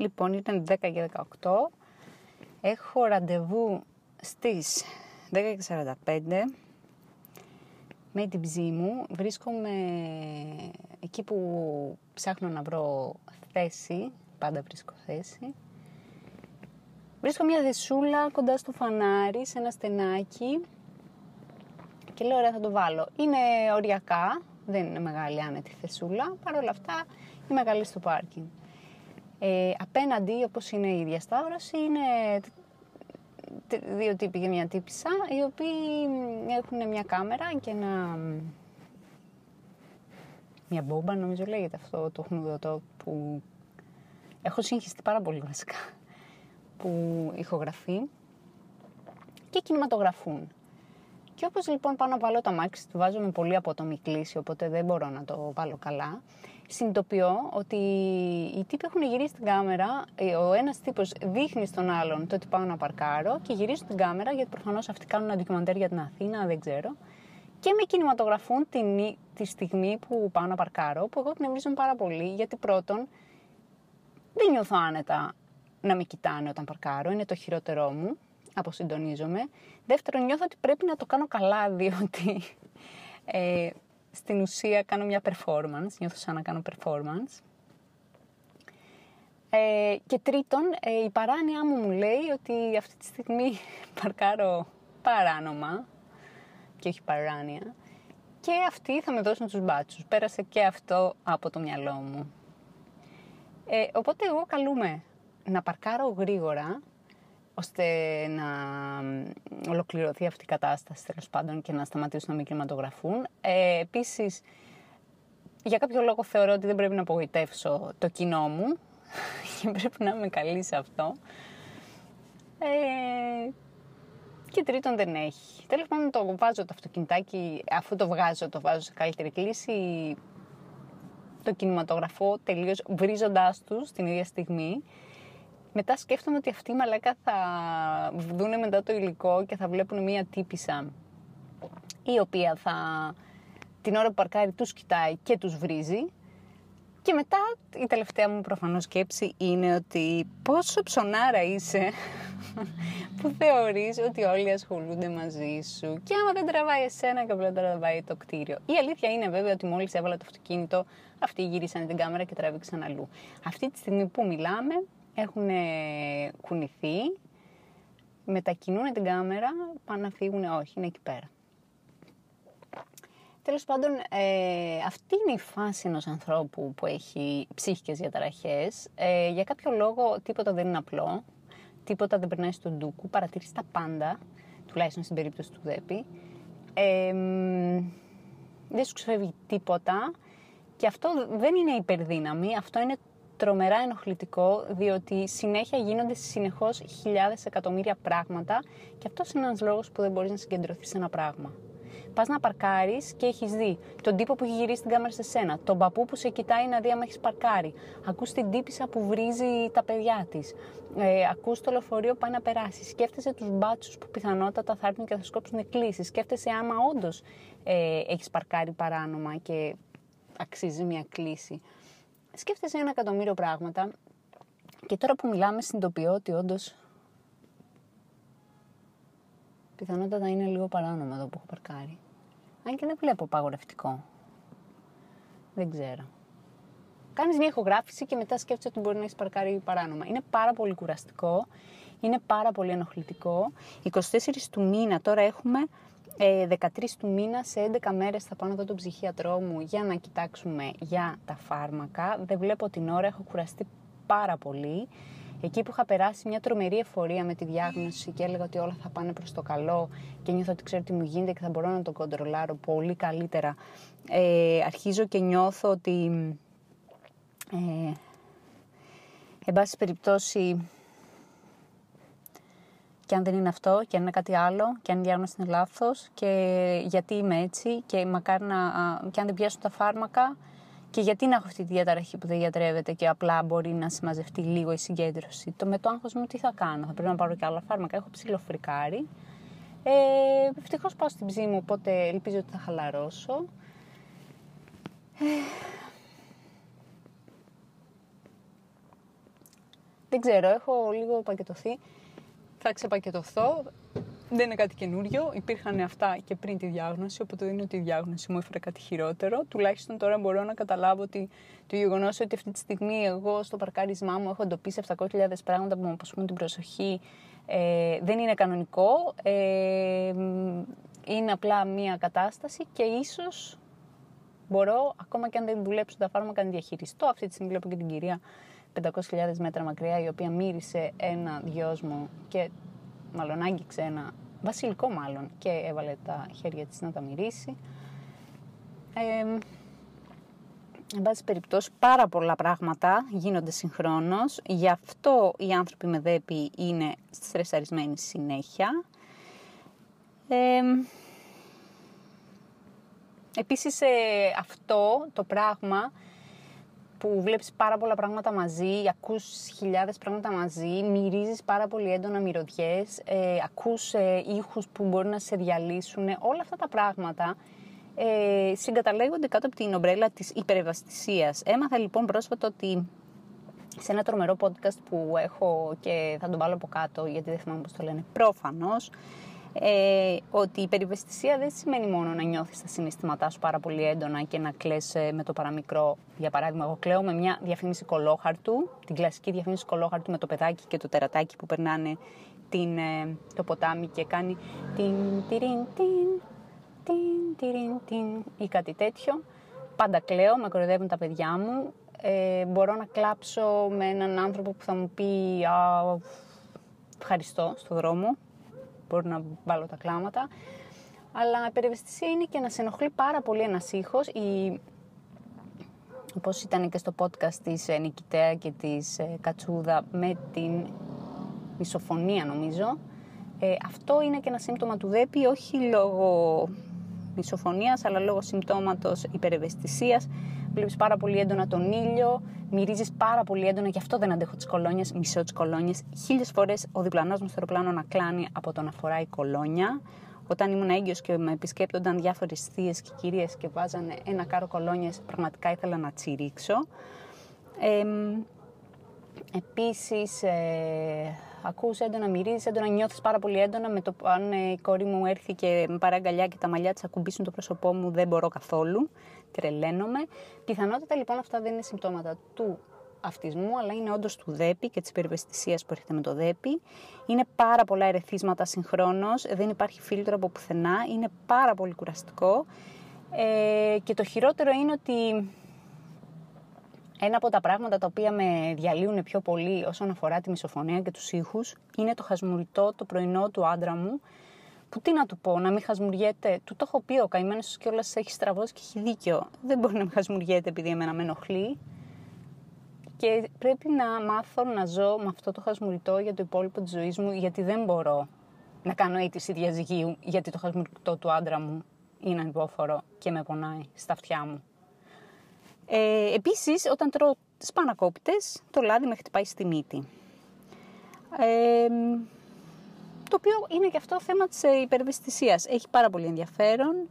Λοιπόν, ήταν 10 και 18. Έχω ραντεβού στις 10.45 με την ψή μου. Βρίσκομαι εκεί που ψάχνω να βρω θέση. Πάντα βρίσκω θέση. Βρίσκω μια δεσούλα κοντά στο φανάρι, σε ένα στενάκι και λέω ωραία θα το βάλω. Είναι οριακά, δεν είναι μεγάλη άνετη θεσούλα, παρ' όλα αυτά είναι μεγάλη στο πάρκινγκ. Ε, απέναντι, όπως είναι η διασταύρωση, είναι δύο τύποι και μια τύπησα, οι οποίοι έχουν μια κάμερα και ένα... Μια μπόμπα νομίζω λέγεται αυτό το χνουδωτό που έχω συγχυστεί πάρα πολύ βασικά που ηχογραφεί και κινηματογραφούν. Και όπως λοιπόν πάνω να βάλω το αμάξι, τους βάζω με πολύ απότομη κλίση, οπότε δεν μπορώ να το βάλω καλά, συνειδητοποιώ ότι οι τύποι έχουν γυρίσει την κάμερα, ε, ο ένας τύπος δείχνει στον άλλον το ότι πάω να παρκάρω και γυρίζουν την κάμερα, γιατί προφανώς αυτοί κάνουν αντικειμαντέρ για την Αθήνα, δεν ξέρω, και με κινηματογραφούν τη, τη στιγμή που πάω να παρκάρω, που εγώ εκνευρίζομαι πάρα πολύ, γιατί πρώτον δεν νιώθω άνετα να με κοιτάνε όταν παρκάρω, είναι το χειρότερό μου αποσυντονίζομαι. Δεύτερον, νιώθω ότι πρέπει να το κάνω καλά, διότι ε, στην ουσία κάνω μια performance, νιώθω σαν να κάνω performance. Ε, και τρίτον, ε, η παράνοια μου μου λέει ότι αυτή τη στιγμή παρκάρω παράνομα και όχι παράνοια και αυτοί θα με δώσουν τους μπάτσους. Πέρασε και αυτό από το μυαλό μου. Ε, οπότε εγώ καλούμε να παρκάρω γρήγορα ώστε να ολοκληρωθεί αυτή η κατάσταση τέλος πάντων και να σταματήσουν να μην κινηματογραφούν. Ε, επίσης, για κάποιο λόγο θεωρώ ότι δεν πρέπει να απογοητεύσω το κοινό μου και πρέπει να είμαι καλή σε αυτό. Ε, και τρίτον δεν έχει. Τέλος πάντων το βάζω το αυτοκινητάκι, αφού το βγάζω το βάζω σε καλύτερη κλίση, το κινηματογραφώ τελείως βρίζοντάς τους την ίδια στιγμή μετά σκέφτομαι ότι αυτοί οι μαλάκα θα δούνε μετά το υλικό και θα βλέπουν μία τύπησα η οποία θα την ώρα που παρκάρει τους κοιτάει και τους βρίζει και μετά η τελευταία μου προφανώς σκέψη είναι ότι πόσο ψωνάρα είσαι που θεωρείς ότι όλοι ασχολούνται μαζί σου και άμα δεν τραβάει εσένα και απλά τραβάει το κτίριο. Η αλήθεια είναι βέβαια ότι μόλις έβαλα το αυτοκίνητο αυτοί γύρισαν την κάμερα και τράβηξαν αλλού. Αυτή τη στιγμή που μιλάμε έχουν κουνηθεί, μετακινούν την κάμερα, πάνε να φύγουν, όχι, είναι εκεί πέρα. Τέλος πάντων, ε, αυτή είναι η φάση ενός ανθρώπου που έχει ψύχικες διαταραχές. Ε, για κάποιο λόγο τίποτα δεν είναι απλό, τίποτα δεν περνάει στον ντούκου, παρατηρείς τα πάντα, τουλάχιστον στην περίπτωση του ΔΕΠΗ. Ε, δεν σου ξεφεύγει τίποτα και αυτό δεν είναι υπερδύναμη, αυτό είναι τρομερά ενοχλητικό, διότι συνέχεια γίνονται συνεχώς χιλιάδες εκατομμύρια πράγματα και αυτός είναι ένας λόγος που δεν μπορείς να συγκεντρωθείς σε ένα πράγμα. Πας να παρκάρεις και έχεις δει τον τύπο που έχει γυρίσει την κάμερα σε σένα, τον παππού που σε κοιτάει να δει αν έχεις παρκάρει, ακούς την τύπησα που βρίζει τα παιδιά της, ε, ακούς το λεωφορείο που πάει να περάσει, σκέφτεσαι τους μπάτσους που πιθανότατα θα έρθουν και θα σκόψουν κλήσει, σκέφτεσαι άμα όντως ε, έχεις παρκάρει παράνομα και αξίζει μια κλίση σκέφτεσαι ένα εκατομμύριο πράγματα και τώρα που μιλάμε συνειδητοποιώ ότι όντως πιθανότατα είναι λίγο παράνομα εδώ που έχω παρκάρει. Αν και δεν βλέπω παγορευτικό. Δεν ξέρω. Κάνεις μια ηχογράφηση και μετά σκέφτεσαι ότι μπορεί να έχεις παρκάρει παράνομα. Είναι πάρα πολύ κουραστικό, είναι πάρα πολύ ενοχλητικό. 24 του μήνα τώρα έχουμε 13 ε, του μήνα, σε 11 μέρες θα πάω να δω τον ψυχίατρό μου για να κοιτάξουμε για τα φάρμακα. Δεν βλέπω την ώρα, έχω κουραστεί πάρα πολύ. Εκεί που είχα περάσει μια τρομερή εφορία με τη διάγνωση και έλεγα ότι όλα θα πάνε προς το καλό και νιώθω ότι ξέρω τι μου γίνεται και θα μπορώ να το κοντρολάρω πολύ καλύτερα. Ε, αρχίζω και νιώθω ότι, ε, εν πάση περιπτώσει, και αν δεν είναι αυτό και αν είναι κάτι άλλο και αν η διάγνωση είναι λάθος και γιατί είμαι έτσι και μακάρι να, και αν δεν πιάσουν τα φάρμακα και γιατί να έχω αυτή τη διαταραχή που δεν γιατρεύεται και απλά μπορεί να συμμαζευτεί λίγο η συγκέντρωση. Το με το άγχος μου τι θα κάνω, θα πρέπει να πάρω και άλλα φάρμακα, έχω ψηλοφρικάρει. Ε, Ευτυχώς πάω στην ψή μου, οπότε ελπίζω ότι θα χαλαρώσω. Ε, δεν ξέρω, έχω λίγο πακετωθεί. Θα ξεπακετωθώ. Δεν είναι κάτι καινούριο. Υπήρχαν αυτά και πριν τη διάγνωση, οπότε δεν είναι ότι η διάγνωση μου έφερε κάτι χειρότερο. Τουλάχιστον τώρα μπορώ να καταλάβω ότι το γεγονός ότι αυτή τη στιγμή εγώ στο παρκάρισμά μου έχω εντοπίσει 700.000 πράγματα που μου αποσχούν την προσοχή ε, δεν είναι κανονικό. Ε, είναι απλά μία κατάσταση και ίσως μπορώ, ακόμα και αν δεν δουλέψω τα φάρμακα, να διαχειριστώ. Αυτή τη στιγμή βλέπω και την κυρία 500.000 μέτρα μακριά, η οποία μύρισε ένα δυόσμο και μάλλον άγγιξε ένα βασιλικό μάλλον και έβαλε τα χέρια της να τα μυρίσει. Ε, Εν πάση περιπτώσει, πάρα πολλά πράγματα γίνονται συγχρόνως. Γι' αυτό οι άνθρωποι με δέπη είναι στρεσαρισμένοι συνέχεια. Ε, επίσης, ε, αυτό το πράγμα που βλέπεις πάρα πολλά πράγματα μαζί, ακούς χιλιάδες πράγματα μαζί, μυρίζεις πάρα πολύ έντονα μυρωδιές, ε, ακούς ε, ήχους που μπορεί να σε διαλύσουν, όλα αυτά τα πράγματα ε, συγκαταλέγονται κάτω από την ομπρέλα της υπερευαστησίας. Έμαθα λοιπόν πρόσφατα ότι σε ένα τρομερό podcast που έχω και θα τον βάλω από κάτω γιατί δεν θυμάμαι πώς το λένε πρόφανος ε, ότι η υπερευαισθησία δεν σημαίνει μόνο να νιώθεις τα συναισθήματά σου πάρα πολύ έντονα και να κλαις ε, με το παραμικρό. Για παράδειγμα, εγώ κλαίω με μια διαφήμιση κολόχαρτου, την κλασική διαφήμιση κολόχαρτου με το παιδάκι και το τερατάκι που περνάνε την, ε, το ποτάμι και κάνει την, τυρίν, την, την, τυρίν, την ή κάτι τέτοιο. Πάντα κλαίω, με κοροϊδεύουν τα παιδιά μου. Ε, μπορώ να κλάψω με έναν άνθρωπο που θα μου πει α, ευχαριστώ στο δρόμο. Μπορώ να βάλω τα κλάματα. Αλλά η περιβεστησία είναι και να σε ενοχλεί πάρα πολύ ένας ήχος. Η... Όπως ήταν και στο podcast της ε, Νικητέα και της ε, Κατσούδα με την μισοφωνία νομίζω. Ε, αυτό είναι και ένα σύμπτωμα του ΔΕΠΗ, όχι λόγω μισοφωνίας, αλλά λόγω συμπτώματος υπερευαισθησίας. Βλέπεις πάρα πολύ έντονα τον ήλιο, μυρίζεις πάρα πολύ έντονα, γι' αυτό δεν αντέχω τις κολόνιες, μισώ τις κολόνιες. Χίλιες φορές ο διπλανός μου στο αεροπλάνο να κλάνει από το να φοράει κολόνια. Όταν ήμουν έγκυος και με επισκέπτονταν διάφορες θείες και κυρίες και βάζανε ένα κάρο κολόνιες, πραγματικά ήθελα να τσιρίξω. Ε, Επίσης, ε, ακούς έντονα, μυρίζεις έντονα, νιώθεις πάρα πολύ έντονα με το αν ε, η κόρη μου έρθει και με πάρει αγκαλιά και τα μαλλιά της ακουμπήσουν το πρόσωπό μου, δεν μπορώ καθόλου, τρελαίνομαι. Πιθανότατα λοιπόν αυτά δεν είναι συμπτώματα του αυτισμού, αλλά είναι όντως του ΔΕΠΗ και της περιβεστησία που έρχεται με το ΔΕΠΗ. Είναι πάρα πολλά ερεθίσματα συγχρόνως, δεν υπάρχει φίλτρο από πουθενά, είναι πάρα πολύ κουραστικό. Ε, και το χειρότερο είναι ότι ένα από τα πράγματα τα οποία με διαλύουν πιο πολύ όσον αφορά τη μισοφωνία και τους ήχους είναι το χασμουριτό το πρωινό του άντρα μου που τι να του πω, να μην χασμουριέται. Του το έχω πει ο καημένος κιόλας έχει στραβώσει και έχει δίκιο. Δεν μπορεί να μην χασμουριέται επειδή εμένα με ενοχλεί. Και πρέπει να μάθω να ζω με αυτό το χασμουριτό για το υπόλοιπο της ζωής μου, γιατί δεν μπορώ να κάνω αίτηση διαζυγίου, γιατί το χασμουριτό του άντρα μου είναι ανυπόφορο και με πονάει στα αυτιά μου. Ε, επίσης, όταν τρώω σπανακόπιτες, το λάδι με χτυπάει στη μύτη. Ε, το οποίο είναι και αυτό θέμα της ε, υπερβαισθησίας. Έχει πάρα πολύ ενδιαφέρον,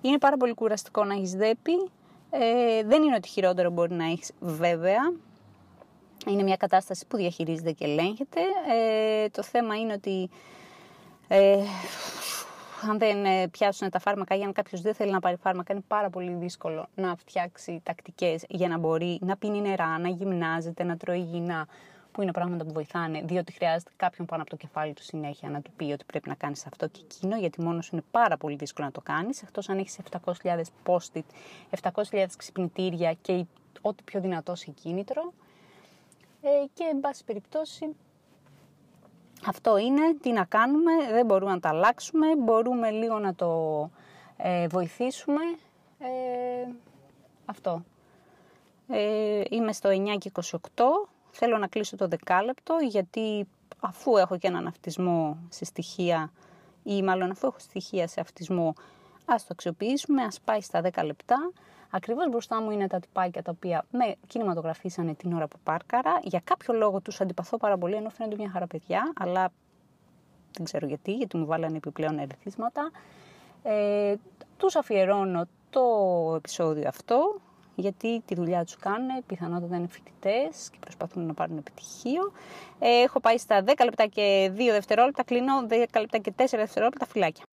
είναι πάρα πολύ κουραστικό να έχεις δέπη, ε, δεν είναι ότι χειρότερο μπορεί να έχεις βέβαια. Είναι μια κατάσταση που διαχειρίζεται και ελέγχεται. Ε, το θέμα είναι ότι ε, αν δεν ε, πιάσουν τα φάρμακα ή αν κάποιος δεν θέλει να πάρει φάρμακα, είναι πάρα πολύ δύσκολο να φτιάξει τακτικές για να μπορεί να πίνει νερά, να γυμνάζεται, να τρώει υγιεινά, που είναι πράγματα που βοηθάνε, διότι χρειάζεται κάποιον πάνω από το κεφάλι του συνέχεια να του πει ότι πρέπει να κάνεις αυτό και εκείνο, γιατί μόνος σου είναι πάρα πολύ δύσκολο να το κάνεις. Εκτός αν έχεις 700.000 post-it, 700.000 ξυπνητήρια και ό,τι πιο δυνατό σε κίνητρο. Ε, και, εν πάση περιπτώσει, αυτό είναι, τι να κάνουμε, δεν μπορούμε να τα αλλάξουμε, μπορούμε λίγο να το ε, βοηθήσουμε. Ε, αυτό. Ε, είμαι στο 9 και 28, θέλω να κλείσω το δεκάλεπτο γιατί αφού έχω και έναν αυτισμό σε στοιχεία ή μάλλον αφού έχω στοιχεία σε αυτισμό ας το αξιοποιήσουμε, ας πάει στα 10 λεπτά. Ακριβώς μπροστά μου είναι τα τυπάκια τα οποία με κινηματογραφήσανε την ώρα που πάρκαρα. Για κάποιο λόγο τους αντιπαθώ πάρα πολύ, ενώ φαίνονται μια χαρά παιδιά, αλλά δεν ξέρω γιατί, γιατί μου βάλανε επιπλέον ερεθίσματα. Ε, τους αφιερώνω το επεισόδιο αυτό, γιατί τη δουλειά τους κάνουν, πιθανότατα είναι φοιτητές και προσπαθούν να πάρουν επιτυχίο. Ε, έχω πάει στα 10 λεπτά και 2 δευτερόλεπτα, κλείνω 10 λεπτά και 4 δευτερόλεπτα φυλάκια.